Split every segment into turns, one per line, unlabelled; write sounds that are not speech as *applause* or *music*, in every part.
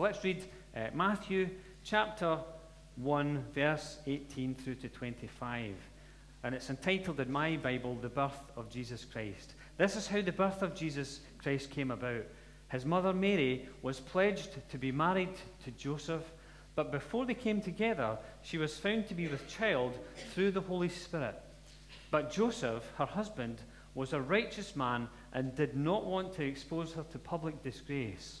Let's read uh, Matthew chapter 1, verse 18 through to 25. And it's entitled in my Bible, The Birth of Jesus Christ. This is how the birth of Jesus Christ came about. His mother Mary was pledged to be married to Joseph, but before they came together, she was found to be with child through the Holy Spirit. But Joseph, her husband, was a righteous man and did not want to expose her to public disgrace.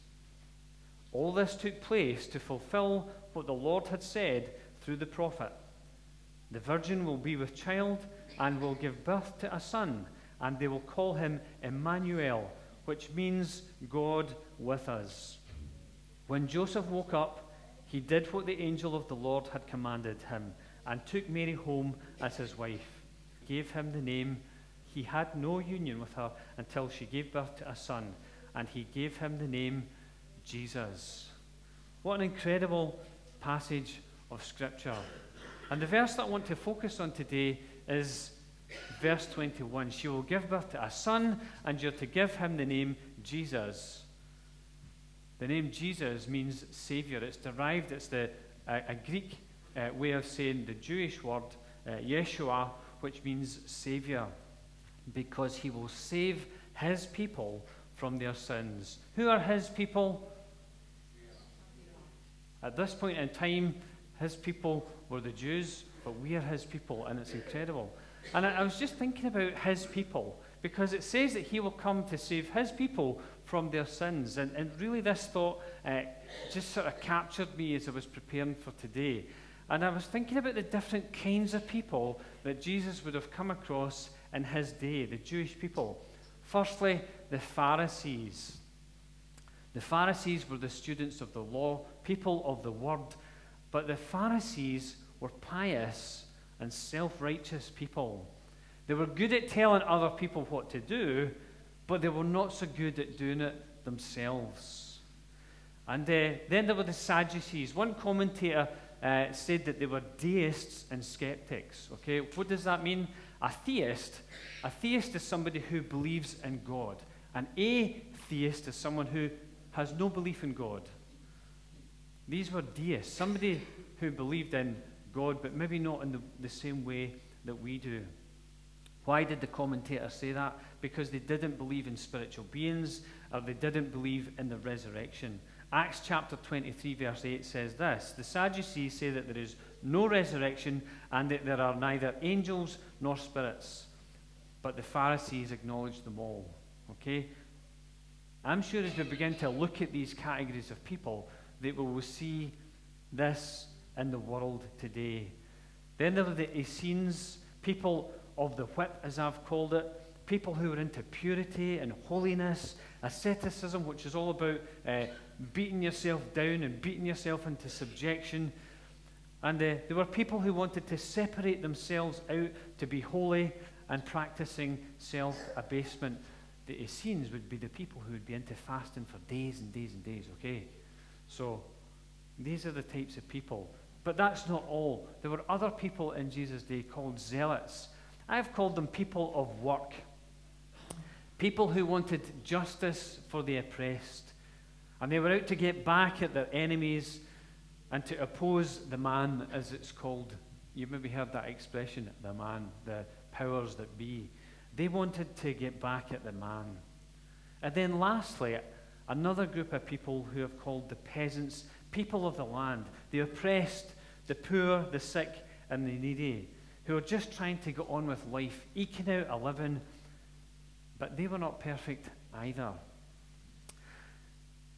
All this took place to fulfill what the Lord had said through the prophet. The virgin will be with child and will give birth to a son, and they will call him Emmanuel, which means God with us. When Joseph woke up, he did what the angel of the Lord had commanded him and took Mary home as his wife. Gave him the name. He had no union with her until she gave birth to a son, and he gave him the name Jesus. What an incredible passage of Scripture. And the verse that I want to focus on today is verse 21. She will give birth to a son, and you're to give him the name Jesus. The name Jesus means Savior. It's derived, it's the, a, a Greek uh, way of saying the Jewish word uh, Yeshua, which means Savior, because he will save his people from their sins. Who are his people? At this point in time, his people were the Jews, but we are his people, and it's incredible. And I, was just thinking about his people, because it says that he will come to save his people from their sins. And, and really, this thought uh, just sort of captured me as I was preparing for today. And I was thinking about the different kinds of people that Jesus would have come across in his day, the Jewish people. Firstly, the Pharisees. The Pharisees were the students of the law, people of the word, but the Pharisees were pious and self righteous people. They were good at telling other people what to do, but they were not so good at doing it themselves. And uh, then there were the Sadducees. One commentator uh, said that they were deists and skeptics. Okay, what does that mean? A theist, a theist is somebody who believes in God. An atheist is someone who has no belief in God. These were deists, somebody who believed in God, but maybe not in the, the same way that we do. Why did the commentator say that? Because they didn't believe in spiritual beings or they didn't believe in the resurrection. Acts chapter 23, verse 8 says this The Sadducees say that there is no resurrection and that there are neither angels nor spirits. But the Pharisees acknowledged them all. Okay? I'm sure as we begin to look at these categories of people, that we will see this in the world today. Then there are the Essenes, people of the whip, as I've called it, people who are into purity and holiness, asceticism, which is all about uh, beating yourself down and beating yourself into subjection. And uh, there were people who wanted to separate themselves out to be holy and practicing self abasement the Essenes would be the people who would be into fasting for days and days and days, okay? So these are the types of people. But that's not all. There were other people in Jesus' day called zealots. I've called them people of work. People who wanted justice for the oppressed. And they were out to get back at their enemies and to oppose the man, as it's called. You've maybe heard that expression, the man, the powers that be. They wanted to get back at the man. And then, lastly, another group of people who have called the peasants people of the land, the oppressed, the poor, the sick, and the needy, who are just trying to get on with life, eking out a living, but they were not perfect either.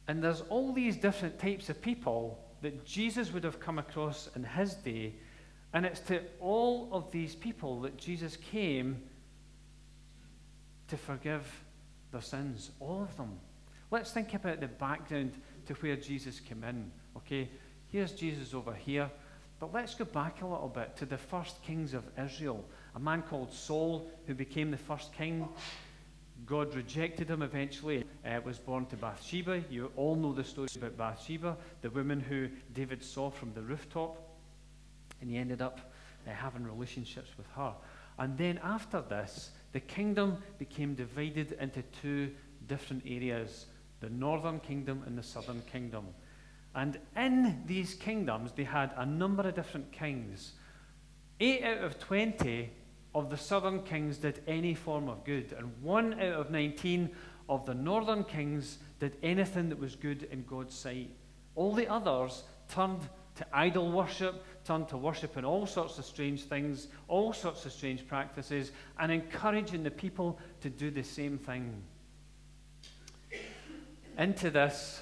And there's all these different types of people that Jesus would have come across in his day, and it's to all of these people that Jesus came to forgive their sins, all of them. Let's think about the background to where Jesus came in. Okay, Here's Jesus over here. But let's go back a little bit to the first kings of Israel. A man called Saul, who became the first king. God rejected him eventually, uh, was born to Bathsheba. You all know the story about Bathsheba, the woman who David saw from the rooftop. And he ended up uh, having relationships with her. And then after this, the kingdom became divided into two different areas the northern kingdom and the southern kingdom. And in these kingdoms, they had a number of different kings. Eight out of 20 of the southern kings did any form of good, and one out of 19 of the northern kings did anything that was good in God's sight. All the others turned to idol worship, turned to worship in all sorts of strange things, all sorts of strange practices, and encouraging the people to do the same thing. Into this,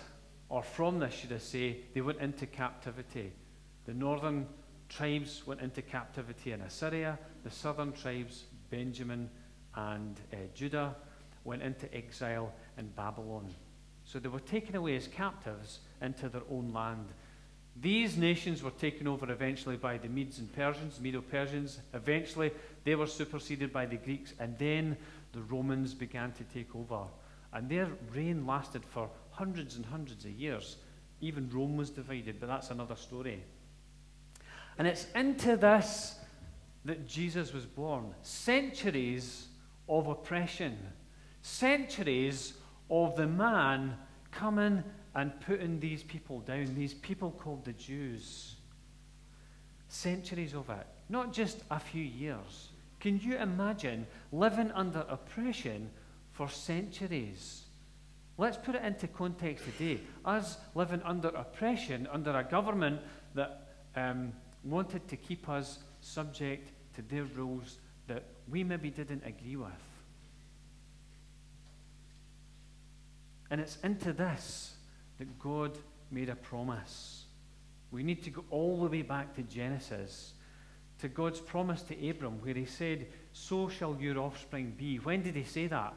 or from this, should I say, they went into captivity. The northern tribes went into captivity in Assyria, the southern tribes, Benjamin and uh, Judah, went into exile in Babylon. So they were taken away as captives into their own land. These nations were taken over eventually by the Medes and Persians, Medo Persians. Eventually, they were superseded by the Greeks, and then the Romans began to take over. And their reign lasted for hundreds and hundreds of years. Even Rome was divided, but that's another story. And it's into this that Jesus was born. Centuries of oppression, centuries of the man coming and putting these people down, these people called the Jews. Centuries of it, not just a few years. Can you imagine living under oppression for centuries? Let's put it into context today. Us living under oppression, under a government that um, wanted to keep us subject to their rules that we maybe didn't agree with. And it's into this that God made a promise. We need to go all the way back to Genesis, to God's promise to Abram, where he said, So shall your offspring be. When did he say that?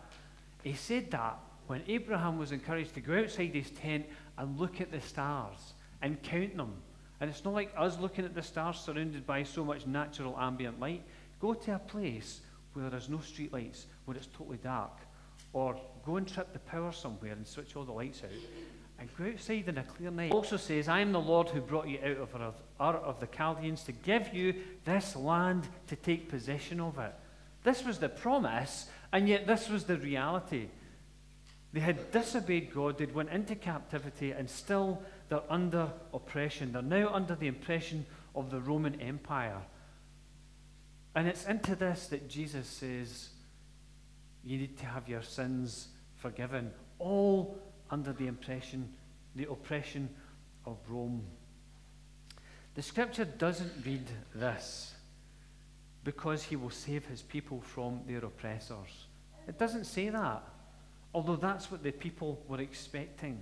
He said that when Abraham was encouraged to go outside his tent and look at the stars and count them. And it's not like us looking at the stars surrounded by so much natural ambient light. Go to a place where there's no streetlights, where it's totally dark. Or go and trip the power somewhere and switch all the lights out and go outside in a clear night. It also says, I am the Lord who brought you out of Ur of the Chaldeans to give you this land to take possession of it. This was the promise, and yet this was the reality. They had disobeyed God, they'd went into captivity, and still they're under oppression. They're now under the impression of the Roman Empire. And it's into this that Jesus says, you need to have your sins forgiven. All under the impression, the oppression of Rome. The scripture doesn't read this because he will save his people from their oppressors. It doesn't say that, although that's what the people were expecting.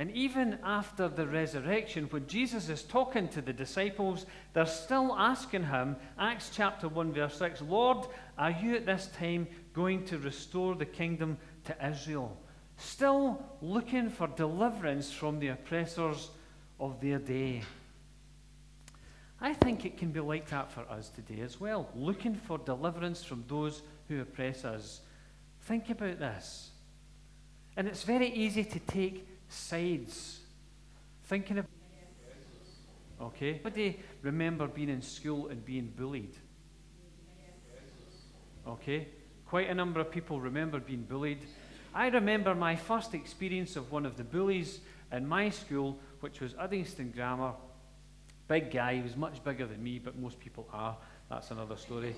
And even after the resurrection, when Jesus is talking to the disciples, they're still asking him, Acts chapter 1, verse 6, Lord, are you at this time going to restore the kingdom to Israel? still looking for deliverance from the oppressors of their day. I think it can be like that for us today as well, looking for deliverance from those who oppress us. Think about this. And it's very easy to take sides. Thinking of. Okay. Anybody remember being in school and being bullied? Okay. Quite a number of people remember being bullied. I remember my first experience of one of the bullies in my school, which was Uddingston Grammar. Big guy, he was much bigger than me, but most people are. That's another story.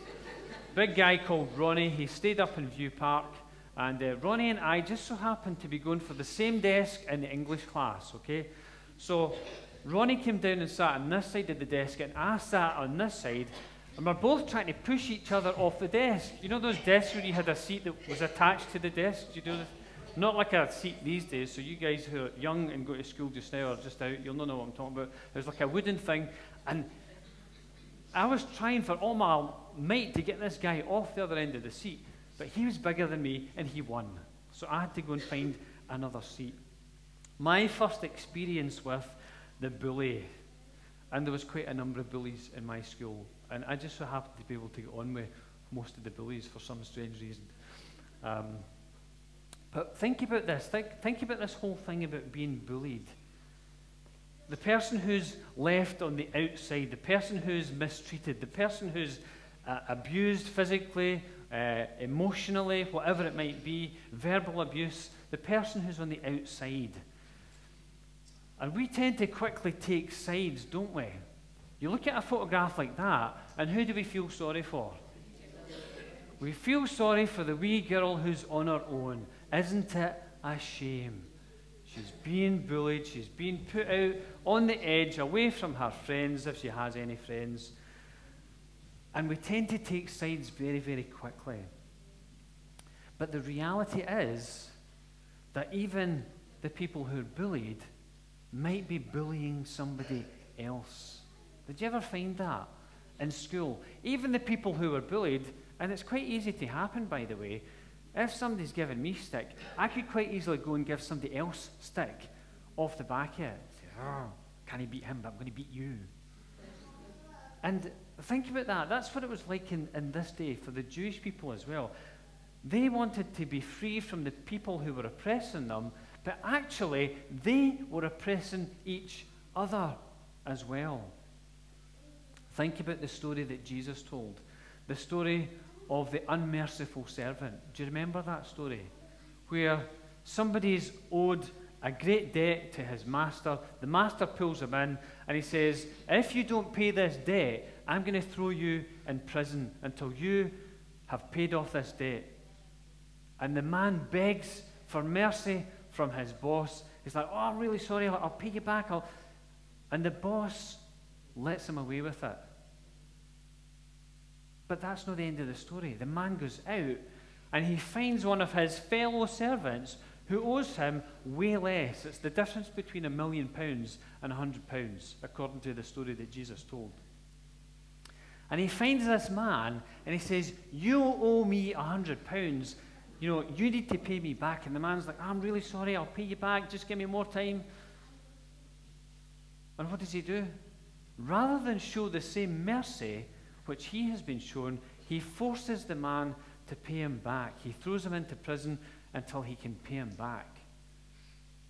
Big guy called Ronnie. He stayed up in Viewpark, and uh, Ronnie and I just so happened to be going for the same desk in the English class, okay? So Ronnie came down and sat on this side of the desk, and I sat on this side, and we're both trying to push each other off the desk. You know those desks where you had a seat that was attached to the desk? Do you do this? Not like a seat these days, so you guys who are young and go to school just now or just out, you'll not know what I'm talking about. It was like a wooden thing, and I was trying for all my might to get this guy off the other end of the seat, but he was bigger than me and he won. So I had to go and find another seat. My first experience with the bully. And there was quite a number of bullies in my school. And I just so happened to be able to get on with most of the bullies for some strange reason. Um, but think about this. Think, think about this whole thing about being bullied. The person who's left on the outside, the person who's mistreated, the person who's uh, abused physically, uh, emotionally, whatever it might be, verbal abuse, the person who's on the outside. And we tend to quickly take sides, don't we? You look at a photograph like that, and who do we feel sorry for? We feel sorry for the wee girl who's on her own. Isn't it a shame? She's being bullied, she's being put out on the edge, away from her friends, if she has any friends. And we tend to take sides very, very quickly. But the reality is that even the people who are bullied might be bullying somebody else. Did you ever find that in school? Even the people who are bullied, and it's quite easy to happen, by the way, if somebody's given me stick, I could quite easily go and give somebody else stick off the back of it. Oh, can I beat him? But I'm going to beat you. And think about that. That's what it was like in, in this day for the Jewish people as well. They wanted to be free from the people who were oppressing them, but actually, they were oppressing each other as well. Think about the story that Jesus told the story of the unmerciful servant. Do you remember that story? Where somebody's owed a great debt to his master. The master pulls him in and he says, If you don't pay this debt, I'm going to throw you in prison until you have paid off this debt. And the man begs for mercy from his boss. He's like, Oh, I'm really sorry. I'll, I'll pay you back. I'll... And the boss lets him away with it. But that's not the end of the story. The man goes out and he finds one of his fellow servants who owes him way less. It's the difference between a million pounds and a hundred pounds, according to the story that Jesus told. And he finds this man and he says, You owe me a hundred pounds. You know, you need to pay me back. And the man's like, I'm really sorry, I'll pay you back. Just give me more time. And what does he do? Rather than show the same mercy, which he has been shown, he forces the man to pay him back. He throws him into prison until he can pay him back.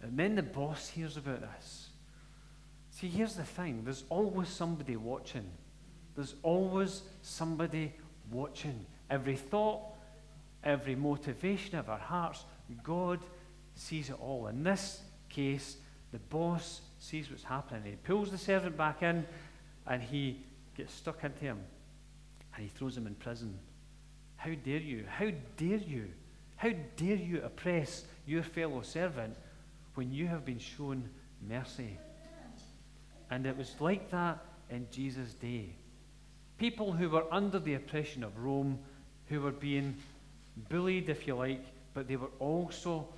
And then the boss hears about this. See, here's the thing there's always somebody watching. There's always somebody watching. Every thought, every motivation of our hearts, God sees it all. In this case, the boss sees what's happening. He pulls the servant back in and he gets stuck into him and he throws him in prison. How dare you? How dare you? How dare you oppress your fellow servant when you have been shown mercy? And it was like that in Jesus' day. People who were under the oppression of Rome, who were being bullied, if you like, but they were also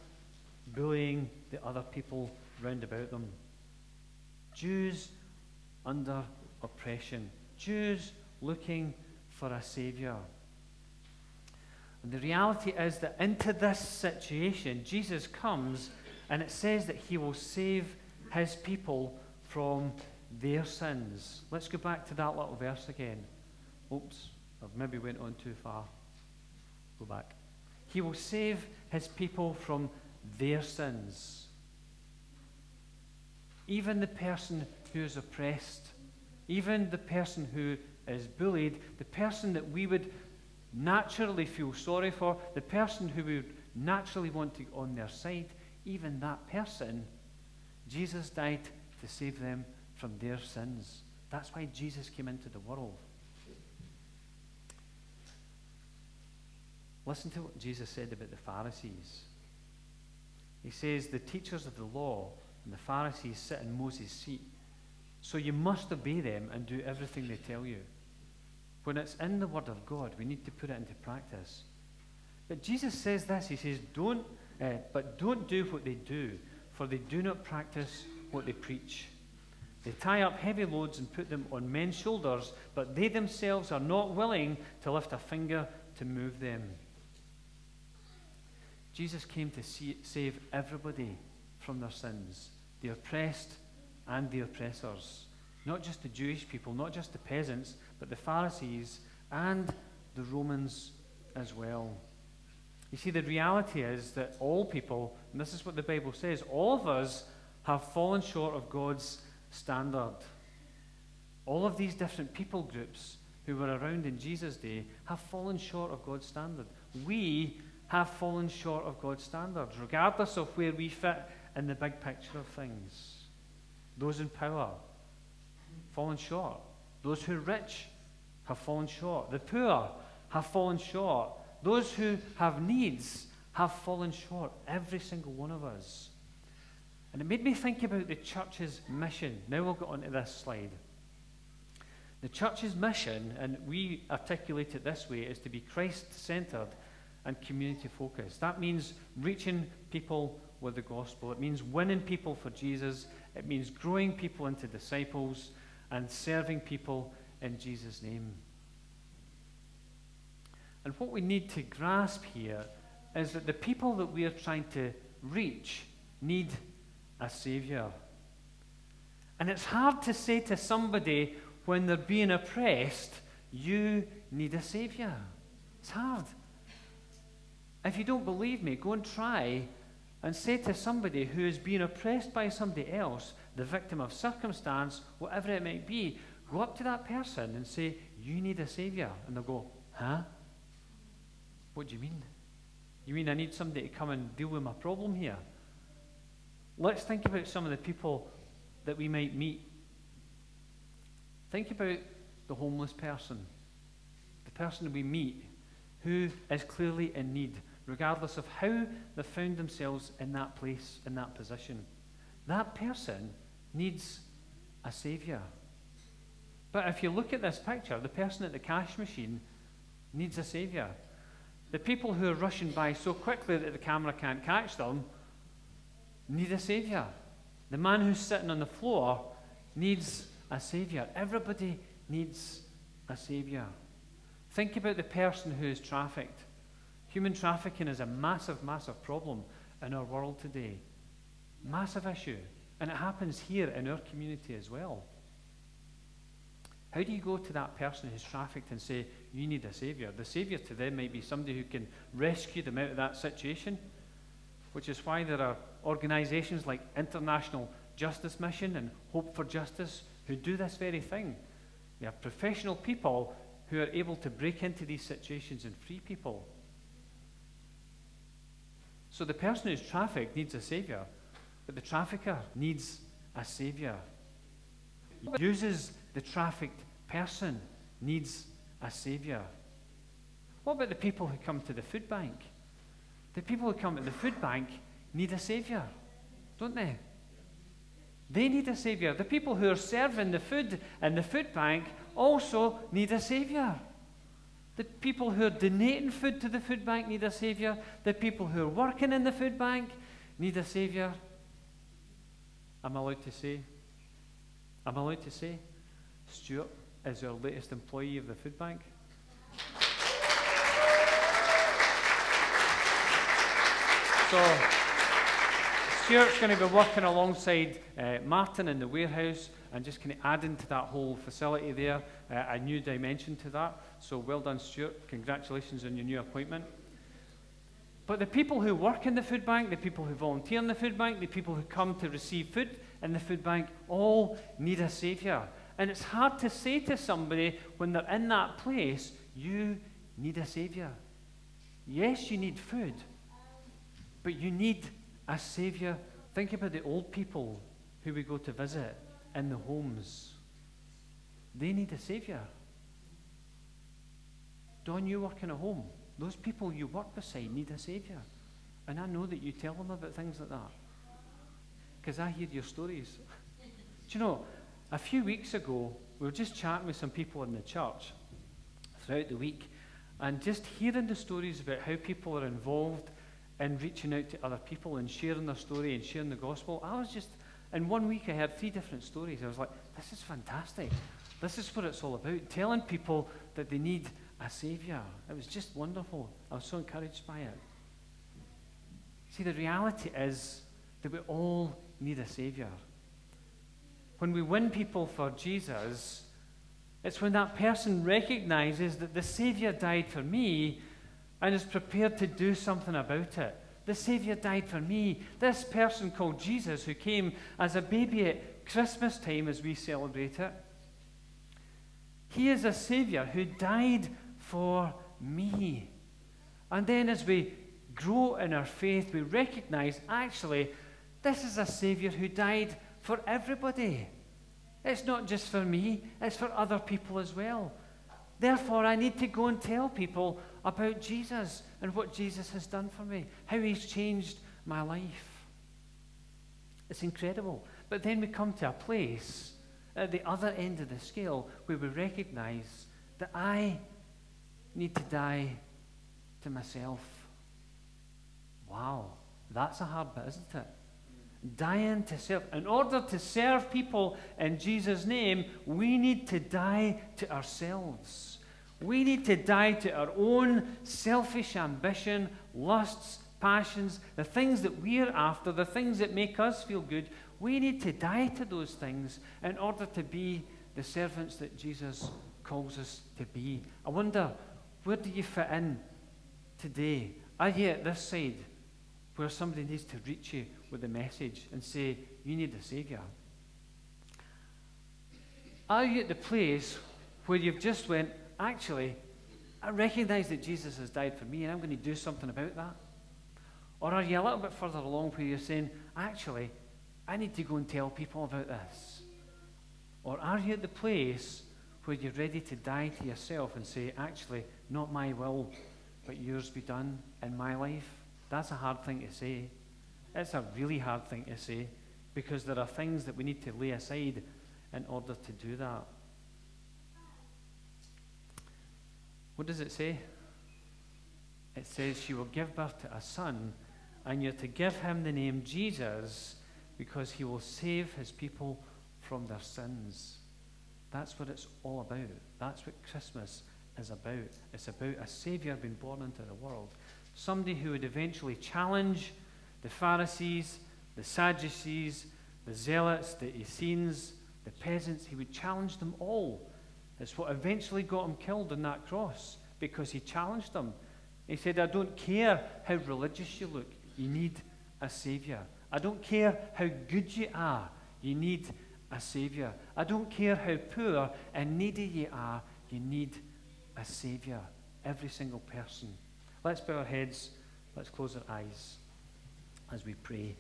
bullying the other people round about them. Jews under oppression. Jews looking for a Savior. And the reality is that into this situation, Jesus comes and it says that he will save his people from their sins. Let's go back to that little verse again. Oops, I've maybe went on too far. Go back. He will save his people from their sins. Even the person who is oppressed, even the person who is bullied, the person that we would naturally feel sorry for, the person who we would naturally want to be on their side, even that person, Jesus died to save them from their sins. That's why Jesus came into the world. Listen to what Jesus said about the Pharisees. He says, The teachers of the law and the Pharisees sit in Moses' seat. So you must obey them and do everything they tell you. When it's in the Word of God, we need to put it into practice. But Jesus says this He says, don't, uh, But don't do what they do, for they do not practice what they preach. They tie up heavy loads and put them on men's shoulders, but they themselves are not willing to lift a finger to move them. Jesus came to see, save everybody from their sins the oppressed, and the oppressors. Not just the Jewish people, not just the peasants, but the Pharisees and the Romans as well. You see, the reality is that all people, and this is what the Bible says, all of us have fallen short of God's standard. All of these different people groups who were around in Jesus' day have fallen short of God's standard. We have fallen short of God's standards, regardless of where we fit in the big picture of things. Those in power, fallen short. Those who are rich have fallen short. The poor have fallen short. Those who have needs have fallen short. Every single one of us. And it made me think about the church's mission. Now we'll get on to this slide. The church's mission, and we articulate it this way, is to be Christ centered and community focused. That means reaching people with the gospel. It means winning people for Jesus. It means growing people into disciples and serving people in Jesus' name. And what we need to grasp here is that the people that we are trying to reach need a Savior. And it's hard to say to somebody when they're being oppressed, you need a Savior. It's hard. If you don't believe me, go and try and say to somebody who is being oppressed by somebody else, the victim of circumstance, whatever it might be, go up to that person and say, You need a Savior. And they'll go, Huh? What do you mean? You mean I need somebody to come and deal with my problem here? Let's think about some of the people that we might meet. Think about the homeless person, the person we meet who is clearly in need, regardless of how they found themselves in that place, in that position. That person needs a savior. But if you look at this picture, the person at the cash machine needs a savior. The people who are rushing by so quickly that the camera can't catch them need a savior. The man who's sitting on the floor needs a savior. Everybody needs a savior. Think about the person who is trafficked. Human trafficking is a massive, massive problem in our world today. Massive issue. And it happens here in our community as well. How do you go to that person who's trafficked and say, You need a savior? The savior to them might be somebody who can rescue them out of that situation, which is why there are organizations like International Justice Mission and Hope for Justice who do this very thing. They are professional people who are able to break into these situations and free people. So the person who's trafficked needs a savior, but the trafficker needs a savior. Uses the trafficked person needs a savior. What about the people who come to the food bank? The people who come to the food bank need a savior, don't they? They need a savior. The people who are serving the food in the food bank also need a savior. The people who are donating food to the food bank need a savior. The people who are working in the food bank need a savior. I'm allowed to say, I'm allowed to say, Stuart is our latest employee of the food bank. So, Stuart's going to be working alongside uh, Martin in the warehouse and just kind of adding to that whole facility there uh, a new dimension to that. So, well done, Stuart. Congratulations on your new appointment. But the people who work in the food bank, the people who volunteer in the food bank, the people who come to receive food in the food bank all need a savior. And it's hard to say to somebody when they're in that place, you need a savior. Yes, you need food, but you need a savior. Think about the old people who we go to visit in the homes. They need a savior. Don, you work in a home. Those people you work beside need a savior. And I know that you tell them about things like that. Because I hear your stories. *laughs* Do you know, a few weeks ago, we were just chatting with some people in the church throughout the week and just hearing the stories about how people are involved in reaching out to other people and sharing their story and sharing the gospel. I was just, in one week, I heard three different stories. I was like, this is fantastic. This is what it's all about. Telling people that they need a savior. It was just wonderful. I was so encouraged by it. See, the reality is that we all need a savior. when we win people for Jesus, it's when that person recognizes that the Savior died for me and is prepared to do something about it. The Savior died for me. This person called Jesus, who came as a baby at Christmas time as we celebrate it, he is a Savior who died for me. And then as we grow in our faith, we recognize actually, this is a Savior who died for everybody. It's not just for me, it's for other people as well. Therefore, I need to go and tell people about Jesus and what Jesus has done for me, how he's changed my life. It's incredible. But then we come to a place at the other end of the scale where we recognize that I need to die to myself. Wow, that's a hard bit, isn't it? Dying to self. In order to serve people in Jesus' name, we need to die to ourselves. We need to die to our own selfish ambition, lusts, passions, the things that we're after, the things that make us feel good. We need to die to those things in order to be the servants that Jesus calls us to be. I wonder, where do you fit in today? Are you at this side where somebody needs to reach you with a message and say, You need a Savior? Are you at the place where you've just went, Actually, I recognize that Jesus has died for me and I'm going to do something about that? Or are you a little bit further along where you're saying, Actually, I need to go and tell people about this? Or are you at the place where you're ready to die to yourself and say, Actually, not my will, but yours be done in my life? That's a hard thing to say. It's a really hard thing to say because there are things that we need to lay aside in order to do that. What does it say? It says, She will give birth to a son, and you're to give him the name Jesus because he will save his people from their sins. That's what it's all about. That's what Christmas is about. It's about a Savior being born into the world. Somebody who would eventually challenge the Pharisees, the Sadducees, the Zealots, the Essenes, the peasants. He would challenge them all. It's what eventually got him killed on that cross because he challenged them. He said, I don't care how religious you look, you need a Savior. I don't care how good you are, you need a Savior. I don't care how poor and needy you are, you need a Savior. Every single person. Let's bow our heads, let's close our eyes as we pray.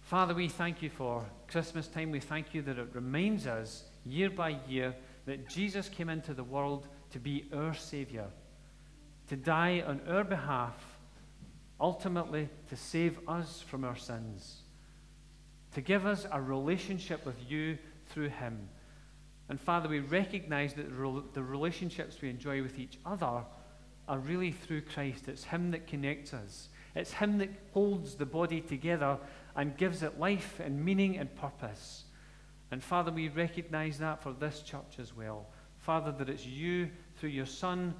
Father, we thank you for Christmas time. We thank you that it reminds us year by year that Jesus came into the world to be our Savior, to die on our behalf, ultimately to save us from our sins, to give us a relationship with you through Him. And Father, we recognize that the relationships we enjoy with each other are really through Christ. It's Him that connects us, it's Him that holds the body together and gives it life and meaning and purpose. And Father, we recognize that for this church as well. Father, that it's you through your Son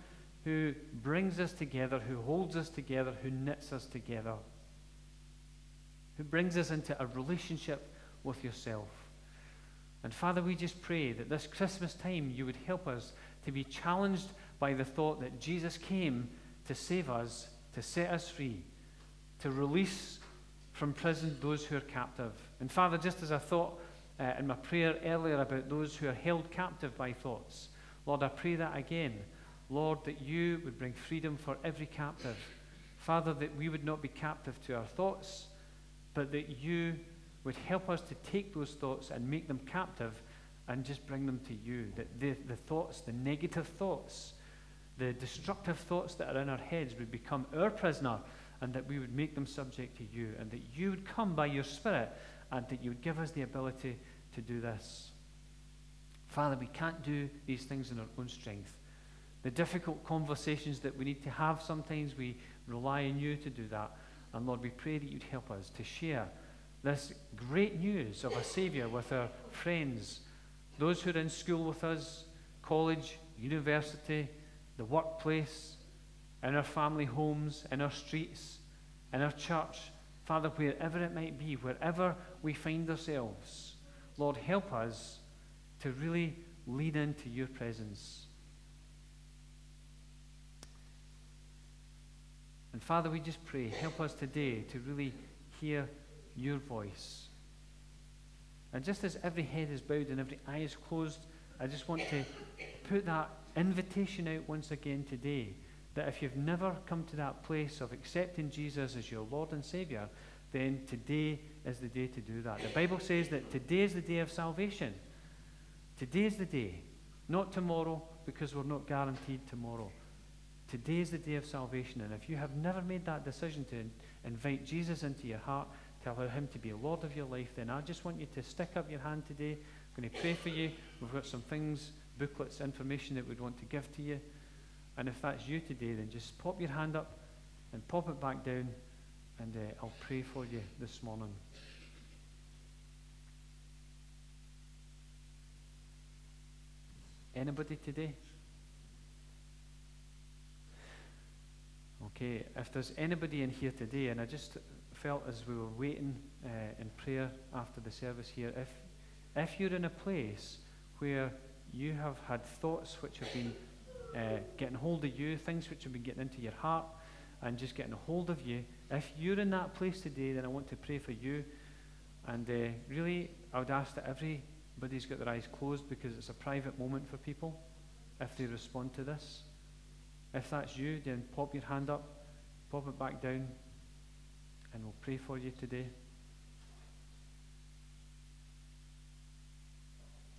who brings us together, who holds us together, who knits us together, who brings us into a relationship with yourself. And Father, we just pray that this Christmas time you would help us to be challenged by the thought that Jesus came to save us, to set us free, to release from prison those who are captive. And Father, just as I thought uh, in my prayer earlier about those who are held captive by thoughts, Lord, I pray that again. Lord, that you would bring freedom for every captive. Father, that we would not be captive to our thoughts, but that you would help us to take those thoughts and make them captive and just bring them to you. That the, the thoughts, the negative thoughts, the destructive thoughts that are in our heads would become our prisoner and that we would make them subject to you and that you would come by your Spirit and that you would give us the ability to do this. Father, we can't do these things in our own strength. The difficult conversations that we need to have, sometimes we rely on you to do that. And Lord, we pray that you'd help us to share this great news of a Savior with our friends, those who are in school with us, college, university, the workplace, in our family homes, in our streets, in our church. Father, wherever it might be, wherever we find ourselves, Lord, help us to really lean into your presence. And Father, we just pray, help us today to really hear your voice. And just as every head is bowed and every eye is closed, I just want to put that invitation out once again today that if you've never come to that place of accepting Jesus as your Lord and Savior, then today is the day to do that. The Bible says that today is the day of salvation. Today is the day, not tomorrow, because we're not guaranteed tomorrow. Today is the day of salvation, and if you have never made that decision to invite Jesus into your heart, to allow Him to be Lord of your life, then I just want you to stick up your hand today. I'm going to pray for you. We've got some things, booklets, information that we'd want to give to you. And if that's you today, then just pop your hand up and pop it back down, and uh, I'll pray for you this morning. Anybody today? Okay, if there's anybody in here today, and I just felt as we were waiting uh, in prayer after the service here, if, if you're in a place where you have had thoughts which have been uh, getting hold of you, things which have been getting into your heart and just getting a hold of you, if you're in that place today, then I want to pray for you. And uh, really, I would ask that everybody's got their eyes closed because it's a private moment for people if they respond to this. If that's you, then pop your hand up, pop it back down, and we'll pray for you today.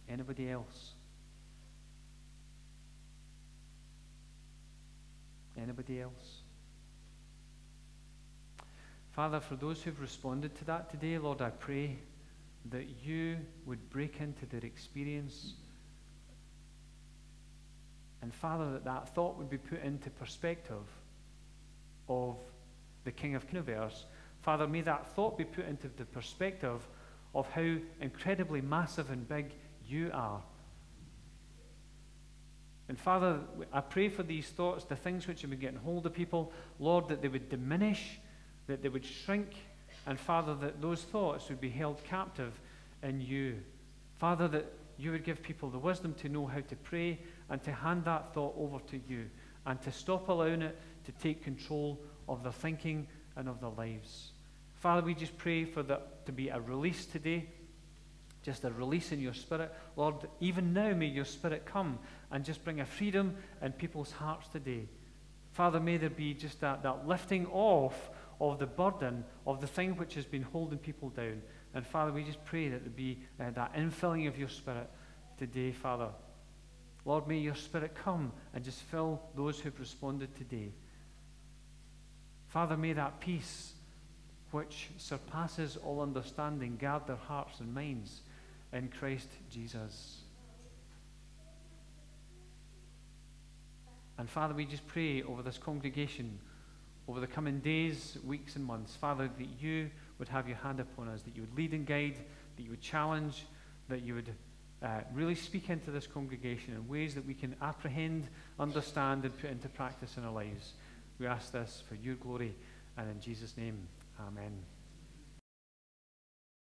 Anybody else? Anybody else? Father, for those who've responded to that today, Lord, I pray that you would break into their experience. And Father, that that thought would be put into perspective of the King of universe. Father, may that thought be put into the perspective of how incredibly massive and big you are. And Father, I pray for these thoughts, the things which have been getting hold of people, Lord, that they would diminish, that they would shrink, and Father, that those thoughts would be held captive in you. Father, that you would give people the wisdom to know how to pray and to hand that thought over to you and to stop allowing it to take control of their thinking and of their lives. Father, we just pray for that to be a release today just a release in your spirit. Lord, even now may your spirit come and just bring a freedom in people's hearts today. Father, may there be just that, that lifting off of the burden of the thing which has been holding people down. And Father, we just pray that there be uh, that infilling of your spirit today, Father. Lord, may your spirit come and just fill those who've responded today. Father, may that peace which surpasses all understanding guard their hearts and minds in Christ Jesus. And Father, we just pray over this congregation over the coming days, weeks, and months, Father, that you would have your hand upon us, that you would lead and guide, that you would challenge, that you would uh, really speak into this congregation in ways that we can apprehend, understand, and put into practice in our lives. We ask this for your glory and in Jesus' name. Amen.